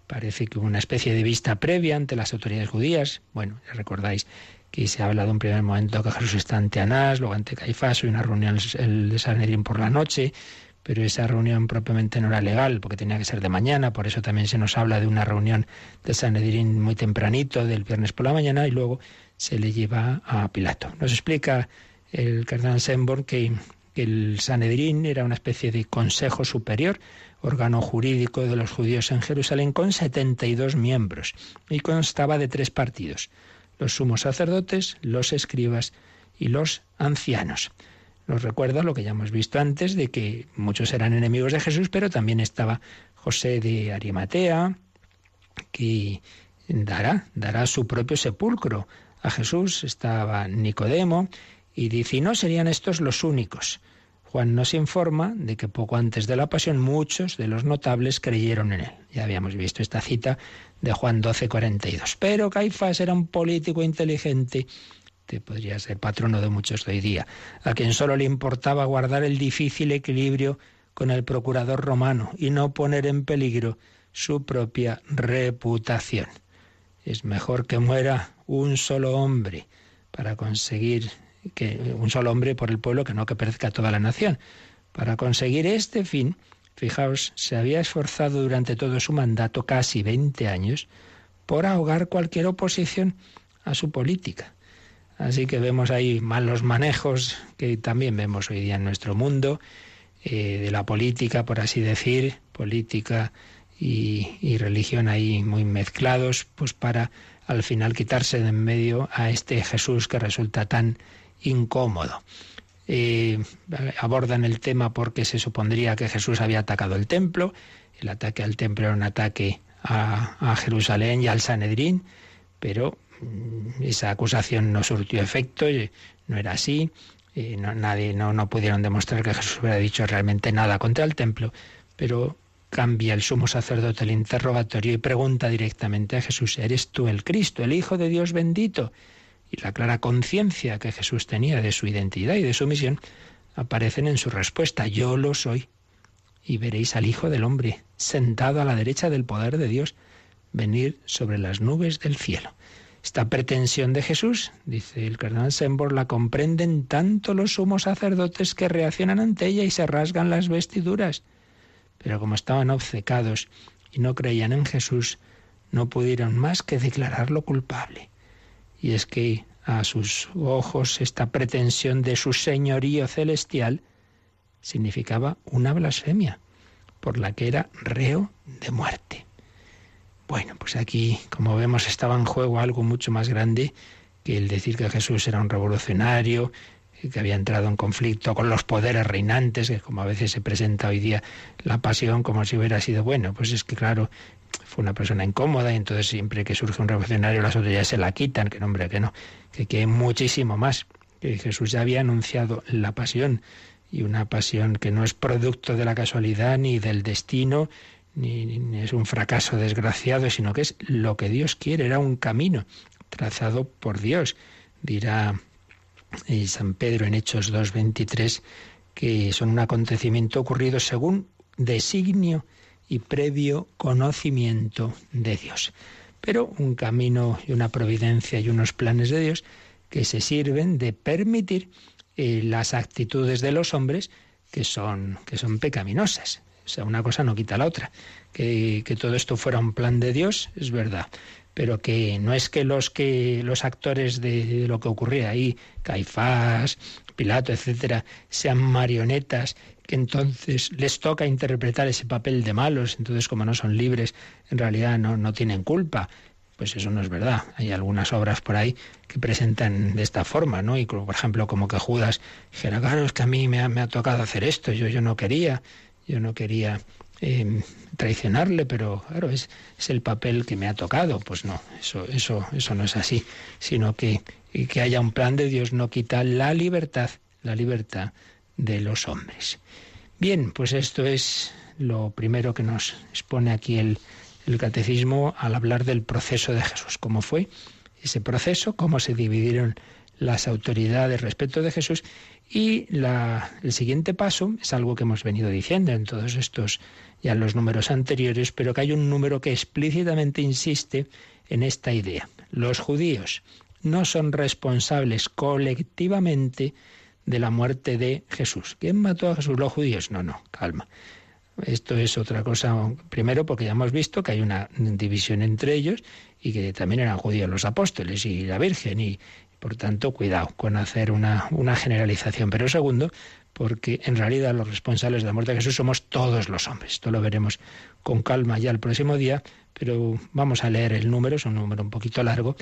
Parece que hubo una especie de vista previa ante las autoridades judías. Bueno, recordáis que se ha hablado en primer momento que Jesús está ante Anás, luego ante Caifás, y una reunión de Sanedrín por la noche, pero esa reunión propiamente no era legal porque tenía que ser de mañana, por eso también se nos habla de una reunión de Sanedrín muy tempranito, del viernes por la mañana, y luego se le lleva a Pilato. Nos explica el cardenal Semborn que el Sanedrín era una especie de consejo superior, órgano jurídico de los judíos en Jerusalén, con 72 miembros, y constaba de tres partidos, los sumos sacerdotes, los escribas y los ancianos. Nos recuerda lo que ya hemos visto antes, de que muchos eran enemigos de Jesús, pero también estaba José de Arimatea, que dará, dará su propio sepulcro a Jesús, estaba Nicodemo, y dice, y no serían estos los únicos. Juan nos informa de que poco antes de la pasión muchos de los notables creyeron en él. Ya habíamos visto esta cita de Juan 12, 42. Pero Caifás era un político inteligente que podría ser patrono de muchos hoy día, a quien solo le importaba guardar el difícil equilibrio con el procurador romano y no poner en peligro su propia reputación. Es mejor que muera un solo hombre para conseguir que un solo hombre por el pueblo que no que perezca toda la nación. Para conseguir este fin, fijaos, se había esforzado durante todo su mandato, casi 20 años, por ahogar cualquier oposición a su política. Así que vemos ahí malos manejos que también vemos hoy día en nuestro mundo, eh, de la política, por así decir, política y, y religión ahí muy mezclados, pues para al final quitarse de en medio a este Jesús que resulta tan incómodo. Eh, abordan el tema porque se supondría que Jesús había atacado el templo. El ataque al templo era un ataque a, Jerusalén y al Sanedrín, pero mm, esa acusación no surtió efecto, no era así, no, nadie, no, no pudieron demostrar que Jesús hubiera dicho realmente nada contra el templo, pero cambia el sumo sacerdote el interrogatorio y pregunta directamente a Jesús, ¿eres tú el Cristo, el Hijo de Dios bendito? Y la clara conciencia que Jesús tenía de su identidad y de su misión aparecen en su respuesta, yo lo soy. Y veréis al Hijo del Hombre sentado a la derecha del poder de Dios, venir sobre las nubes del cielo. Esta pretensión de Jesús, dice el cardenal Sembor, la comprenden tanto los sumos sacerdotes que reaccionan ante ella y se rasgan las vestiduras. Pero como estaban obcecados y no creían en Jesús, no pudieron más que declararlo culpable. Y es que a sus ojos esta pretensión de su señorío celestial significaba una blasfemia por la que era reo de muerte. Bueno, pues aquí, como vemos, estaba en juego algo mucho más grande que el decir que Jesús era un revolucionario, que había entrado en conflicto con los poderes reinantes, que como a veces se presenta hoy día la pasión como si hubiera sido bueno. Pues es que, claro, fue una persona incómoda y entonces siempre que surge un revolucionario las autoridades se la quitan, que nombre que no, que, que muchísimo más. Que Jesús ya había anunciado la pasión y una pasión que no es producto de la casualidad ni del destino, ni, es un fracaso desgraciado, sino que es lo que Dios quiere, era un camino trazado por Dios. Dirá eh, San Pedro en Hechos 2.23 que son un acontecimiento ocurrido según designio y previo conocimiento de Dios. Pero un camino y una providencia y unos planes de Dios que se sirven de permitir las actitudes de los hombres que son, que son pecaminosas. O sea, una cosa no quita la otra. Que, que todo esto fuera un plan de Dios, es verdad pero que no es que los que los actores de, lo que ocurría ahí, Caifás, Pilato, etcétera, sean marionetas entonces les toca interpretar ese papel de malos, entonces como no son libres, en realidad no, no tienen culpa. Pues eso no es verdad. Hay algunas obras por ahí que presentan de esta forma, ¿no? Y por ejemplo, como que Judas dijera, claro, es que a mí me ha, me ha tocado hacer esto, yo, yo no quería, yo no quería eh, traicionarle, pero claro, es, es, el papel que me ha tocado. Pues no, eso, eso, eso no es así, sino que, que haya un plan de Dios no quita la libertad, la libertad de los hombres. Bien, pues esto es lo primero que nos expone aquí el, catecismo al hablar del proceso de Jesús, cómo fue ese proceso, cómo se dividieron las autoridades respecto de Jesús y el siguiente paso es algo que hemos venido diciendo en todos estos ya en los números anteriores, pero que hay un número que explícitamente insiste en esta idea. Los judíos no son responsables colectivamente de la muerte de Jesús. ¿Quién mató a Jesús? Los judíos. No, no, calma. Esto es otra cosa, primero porque ya hemos visto que hay una división entre ellos y que también eran judíos los apóstoles y la Virgen y por tanto cuidado con hacer una, una generalización. Pero segundo, porque en realidad los responsables de la muerte de Jesús somos todos los hombres. Esto lo veremos con calma ya el próximo día, pero vamos a leer el número, es un número un poquito largo,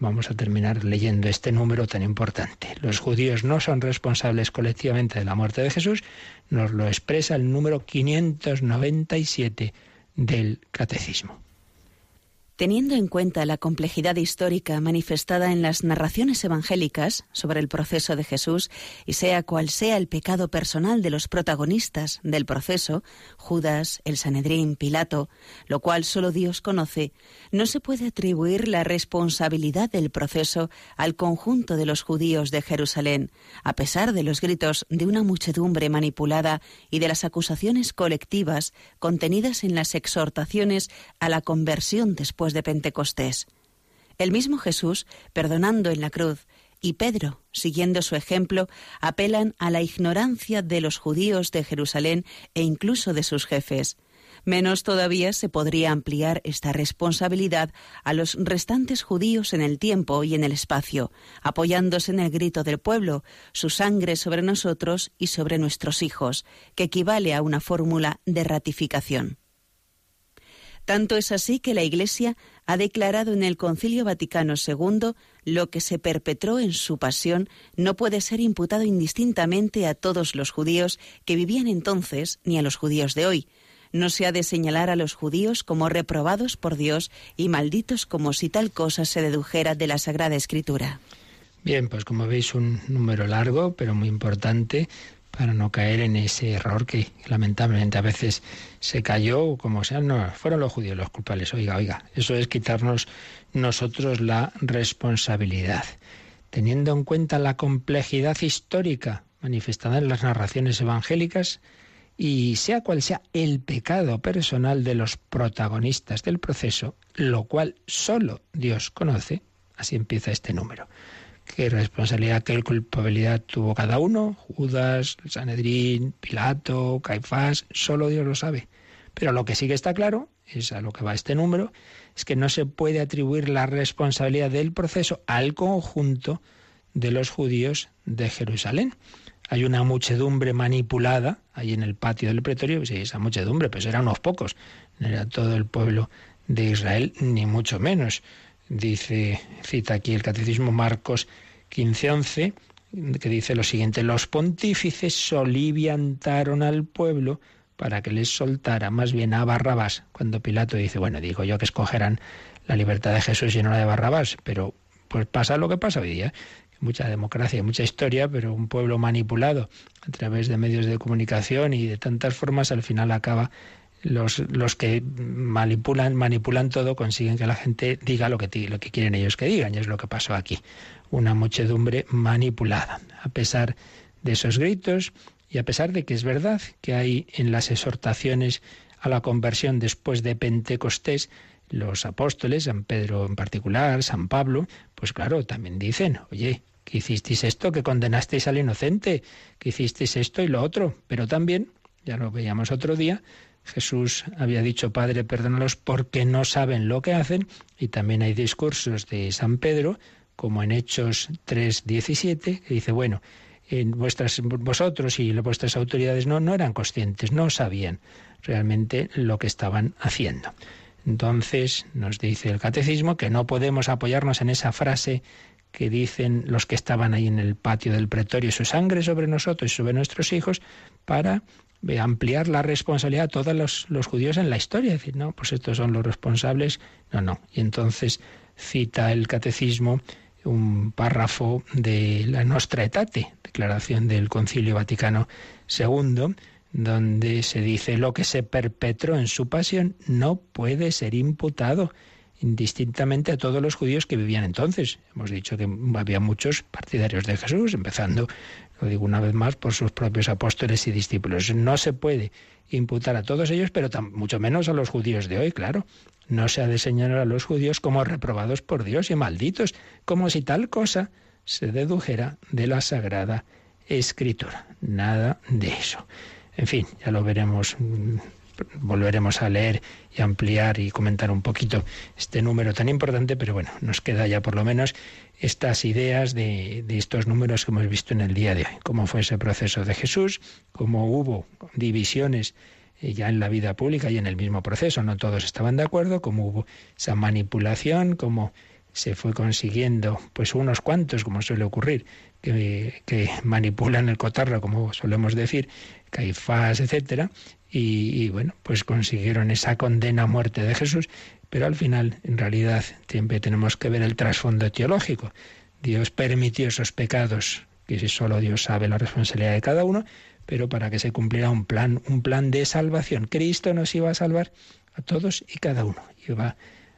Vamos a terminar leyendo este número tan importante. Los judíos no son responsables colectivamente de la muerte de Jesús, nos lo expresa el número 597 del Catecismo. Teniendo en cuenta la complejidad histórica manifestada en las narraciones evangélicas sobre el proceso de Jesús, y sea cual sea el pecado personal de los protagonistas del proceso, Judas, el Sanedrín, Pilato, lo cual solo Dios conoce, no se puede atribuir la responsabilidad del proceso al conjunto de los judíos de Jerusalén, a pesar de los gritos de una muchedumbre manipulada y de las acusaciones colectivas contenidas en las exhortaciones a la conversión después de Pentecostés. El mismo Jesús, perdonando en la cruz, y Pedro, siguiendo su ejemplo, apelan a la ignorancia de los judíos de Jerusalén e incluso de sus jefes. Menos todavía se podría ampliar esta responsabilidad a los restantes judíos en el tiempo y en el espacio, apoyándose en el grito del pueblo, su sangre sobre nosotros y sobre nuestros hijos, que equivale a una fórmula de ratificación. Tanto es así que la Iglesia ha declarado en el Concilio Vaticano II lo que se perpetró en su pasión no puede ser imputado indistintamente a todos los judíos que vivían entonces ni a los judíos de hoy. no se ha de señalar a los judíos como reprobados por Dios y malditos como si tal cosa se dedujera de la Sagrada Escritura. Bien, pues como veis un número largo, pero muy importante para no caer en ese error que lamentablemente a veces se cayó, como sea, no, fueron los judíos los culpables. Oiga, oiga, eso es quitarnos nosotros la responsabilidad. Teniendo en cuenta la complejidad histórica manifestada en las narraciones evangélicas, y sea cual sea el pecado personal de los protagonistas del proceso, lo cual solo Dios conoce, así empieza este número. ¿Qué responsabilidad, qué culpabilidad tuvo cada uno? Judas, Sanedrín, Pilato, Caifás, solo Dios lo sabe. Pero lo que sí que está claro, es a lo que va este número, es que no se puede atribuir la responsabilidad del proceso al conjunto de los judíos de Jerusalén hay una muchedumbre manipulada ahí en el patio del pretorio, sí, esa muchedumbre, pues eran unos pocos, no era todo el pueblo de Israel, ni mucho menos. Dice, cita aquí el Catecismo Marcos 15:11, que dice lo siguiente, los pontífices soliviantaron al pueblo para que les soltara más bien a Barrabás, cuando Pilato dice, bueno, digo yo que escogerán la libertad de Jesús y no la de Barrabás, pero pues pasa lo que pasa hoy día, mucha democracia, mucha historia, pero un pueblo manipulado a través de medios de comunicación y de tantas formas al final acaba los, los que manipulan, manipulan todo consiguen que la gente diga lo que, lo que quieren ellos que digan, y es lo que pasó aquí. Una muchedumbre manipulada. A pesar de esos gritos y a pesar de que es verdad que hay en las exhortaciones a la conversión después de Pentecostés los apóstoles, San Pedro en particular, San Pablo, pues claro, también dicen, oye, que hicisteis esto, que condenasteis al inocente, que hicisteis esto y lo otro, pero también, ya lo veíamos otro día, Jesús había dicho, Padre, perdónalos porque no saben lo que hacen, y también hay discursos de San Pedro, como en Hechos 3.17, que dice, bueno, en vuestras, vosotros y vuestras autoridades no, no eran conscientes, no sabían realmente lo que estaban haciendo. Entonces nos dice el catecismo que no podemos apoyarnos en esa frase que dicen los que estaban ahí en el patio del pretorio, su sangre sobre nosotros y sobre nuestros hijos, para ampliar la responsabilidad a todos los, los, judíos en la historia. decir, no, pues estos son los responsables. No, no. Y entonces cita el catecismo un párrafo de la Nostra Aetate, declaración del Concilio Vaticano II, donde se dice lo que se perpetró en su pasión no puede ser imputado indistintamente a todos los judíos que vivían entonces. Hemos dicho que había muchos partidarios de Jesús, empezando, lo digo una vez más, por sus propios apóstoles y discípulos. No se puede imputar a todos ellos, pero mucho menos a los judíos de hoy, claro. No se ha de señalar a los judíos como reprobados por Dios y malditos, como si tal cosa se dedujera de la Sagrada Escritura. Nada de eso. En fin, ya lo veremos, mm, volveremos a leer y ampliar y comentar un poquito este número tan importante, pero bueno, nos queda ya por lo menos estas ideas de, estos números que hemos visto en el día de hoy. Cómo fue ese proceso de Jesús, cómo hubo divisiones eh, ya en la vida pública y en el mismo proceso, no todos estaban de acuerdo, cómo hubo esa manipulación, cómo se fue consiguiendo, pues unos cuantos, como suele ocurrir, que, que manipulan el cotarro, como solemos decir, Caifás, etcétera, y, bueno, pues consiguieron esa condena a muerte de Jesús, pero al final, en realidad, siempre tenemos que ver el trasfondo teológico. Dios permitió esos pecados, que solo Dios sabe la responsabilidad de cada uno, pero para que se cumpliera un plan, un plan de salvación. Cristo nos iba a salvar a todos y cada uno. Iba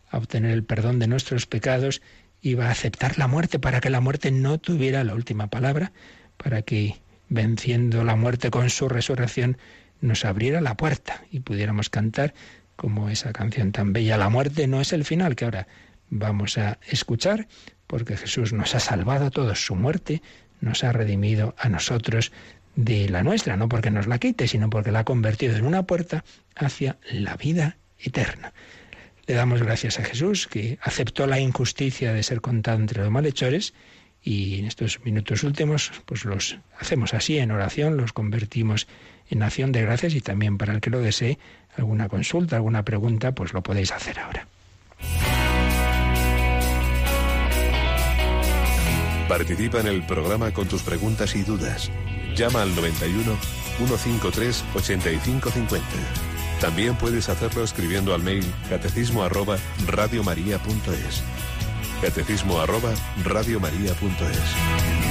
a obtener el perdón de nuestros pecados, iba a aceptar la muerte para que la muerte no tuviera la última palabra, para que venciendo la muerte con su resurrección, nos abriera la puerta y pudiéramos cantar como esa canción tan bella. La muerte no es el final que ahora vamos a escuchar, porque Jesús nos ha salvado a todos. Su muerte nos ha redimido a nosotros de la nuestra, no porque nos la quite, sino porque la ha convertido en una puerta hacia la vida eterna. Le damos gracias a Jesús que aceptó la injusticia de ser contado entre los malhechores y en estos minutos últimos, pues los hacemos así en oración, los convertimos en acción de gracias y también para el que lo desee, alguna consulta, alguna pregunta, pues lo podéis hacer ahora. Participa en el programa con tus preguntas y dudas. Llama al 91 153 8550. También puedes hacerlo escribiendo al mail catecismo arroba radiomaria.es. Catecismo arroba radiomaria.es.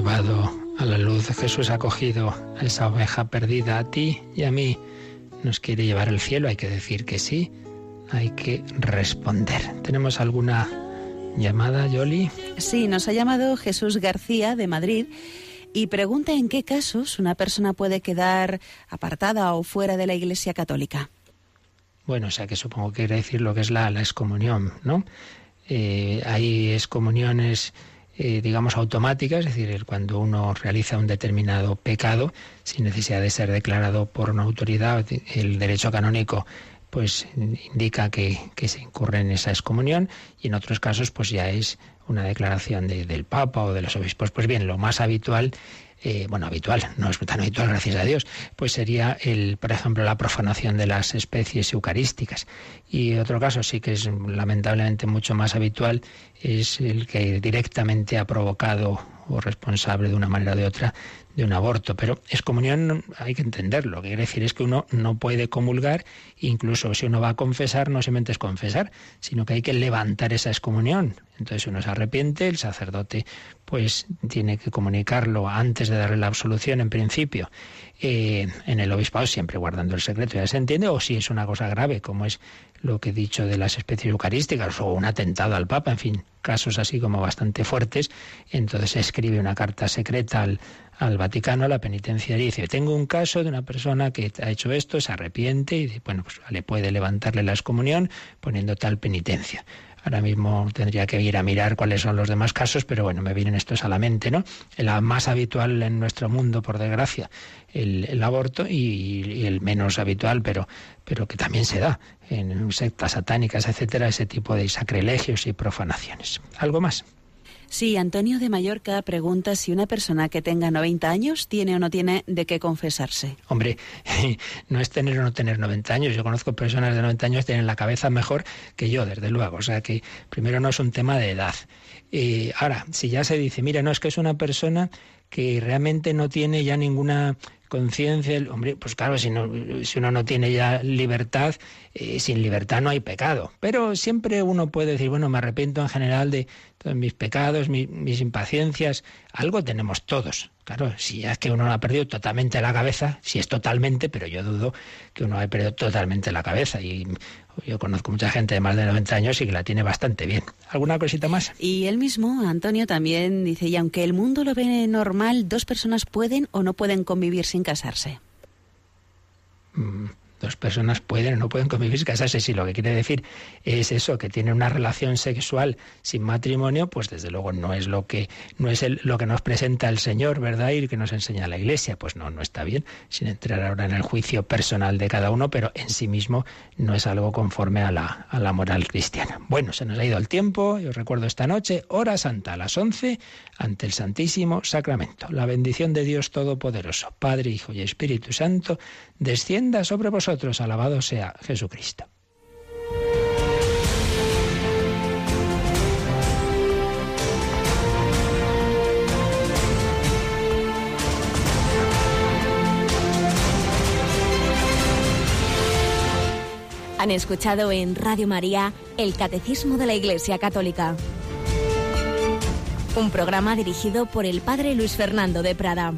llevado a la luz. Jesús ha cogido a esa oveja perdida a ti y a mí. Nos quiere llevar al cielo, hay que decir que sí, hay que responder. ¿Tenemos alguna llamada, Yoli? Sí, nos ha llamado Jesús García de Madrid y pregunta en qué casos una persona puede quedar apartada o fuera de la Iglesia Católica. Bueno, o sea que supongo que quiere decir lo que es la, la excomunión, ¿no? Eh, hay excomuniones eh, digamos, automática, es decir, cuando uno realiza un determinado pecado, sin necesidad de ser declarado por una autoridad, el derecho canónico pues indica que, se incurre en esa excomunión y en otros casos pues ya es una declaración del Papa o de los obispos. Pues bien, lo más habitual eh, bueno, habitual, no es tan habitual, gracias a Dios, pues sería, el, por ejemplo, la profanación de las especies eucarísticas. Y otro caso sí que es lamentablemente mucho más habitual, es el que directamente ha provocado o responsable de una manera o de otra de un aborto. Pero excomunión hay que entenderlo. Lo que quiere decir es que uno no puede comulgar, incluso si uno va a confesar, no simplemente es confesar, sino que hay que levantar esa excomunión. Entonces uno se arrepiente, el sacerdote pues tiene que comunicarlo antes de darle la absolución en principio. Eh, en el obispado siempre guardando el secreto, ya se entiende, o si es una cosa grave, como es lo que he dicho de las especies eucarísticas, o un atentado al Papa, en fin, casos así como bastante fuertes, entonces escribe una carta secreta al, al Vaticano, a la penitenciaria, y dice, tengo un caso de una persona que ha hecho esto, se arrepiente, y bueno, pues le puede levantarle la excomunión poniendo tal penitencia. Ahora mismo tendría que ir a mirar cuáles son los demás casos, pero bueno, me vienen estos a la mente, ¿no? La más habitual en nuestro mundo, por desgracia, el, aborto y, el menos habitual, pero, pero que también se da en sectas satánicas, etcétera, ese tipo de sacrilegios y profanaciones. ¿Algo más? Sí, Antonio de Mallorca pregunta si una persona que tenga 90 años tiene o no tiene de qué confesarse. Hombre, <laughs> no es tener o no tener 90 años. Yo conozco personas de 90 años que tienen la cabeza mejor que yo, desde luego. O sea que primero no es un tema de edad. Y ahora, si ya se dice, mira, no es que es una persona que realmente no tiene ya ninguna conciencia, hombre, pues claro, si, no, si uno no tiene ya libertad, eh, sin libertad no hay pecado. Pero siempre uno puede decir, bueno, me arrepiento en general de todos mis pecados, mis impaciencias, algo tenemos todos. Claro, si es que uno no ha perdido totalmente la cabeza, si es totalmente, pero yo dudo que uno haya perdido totalmente la cabeza. Y yo conozco mucha gente de más de 90 años y que la tiene bastante bien. ¿Alguna cosita más? Y él mismo, Antonio, también dice, y aunque el mundo lo ve normal, dos personas pueden o no pueden convivir sin casarse. Mm, dos personas pueden o no pueden convivir, casarse. Si lo que quiere decir es eso, que tienen una relación sexual sin matrimonio, pues desde luego no es lo que no es lo que nos presenta el Señor, ¿verdad? Y que nos enseña la Iglesia. Pues no, no está bien, sin entrar ahora en el juicio personal de cada uno, pero en sí mismo no es algo conforme a la, a la moral cristiana. Bueno, se nos ha ido el tiempo. Yo recuerdo esta noche, hora santa a las 11, ante el Santísimo Sacramento. La bendición de Dios Todopoderoso, Padre, Hijo y Espíritu Santo, descienda sobre vosotros. Alabado sea Jesucristo. Han escuchado en Radio María el Catecismo de la Iglesia Católica. Un programa dirigido por el Padre Luis Fernando de Prada.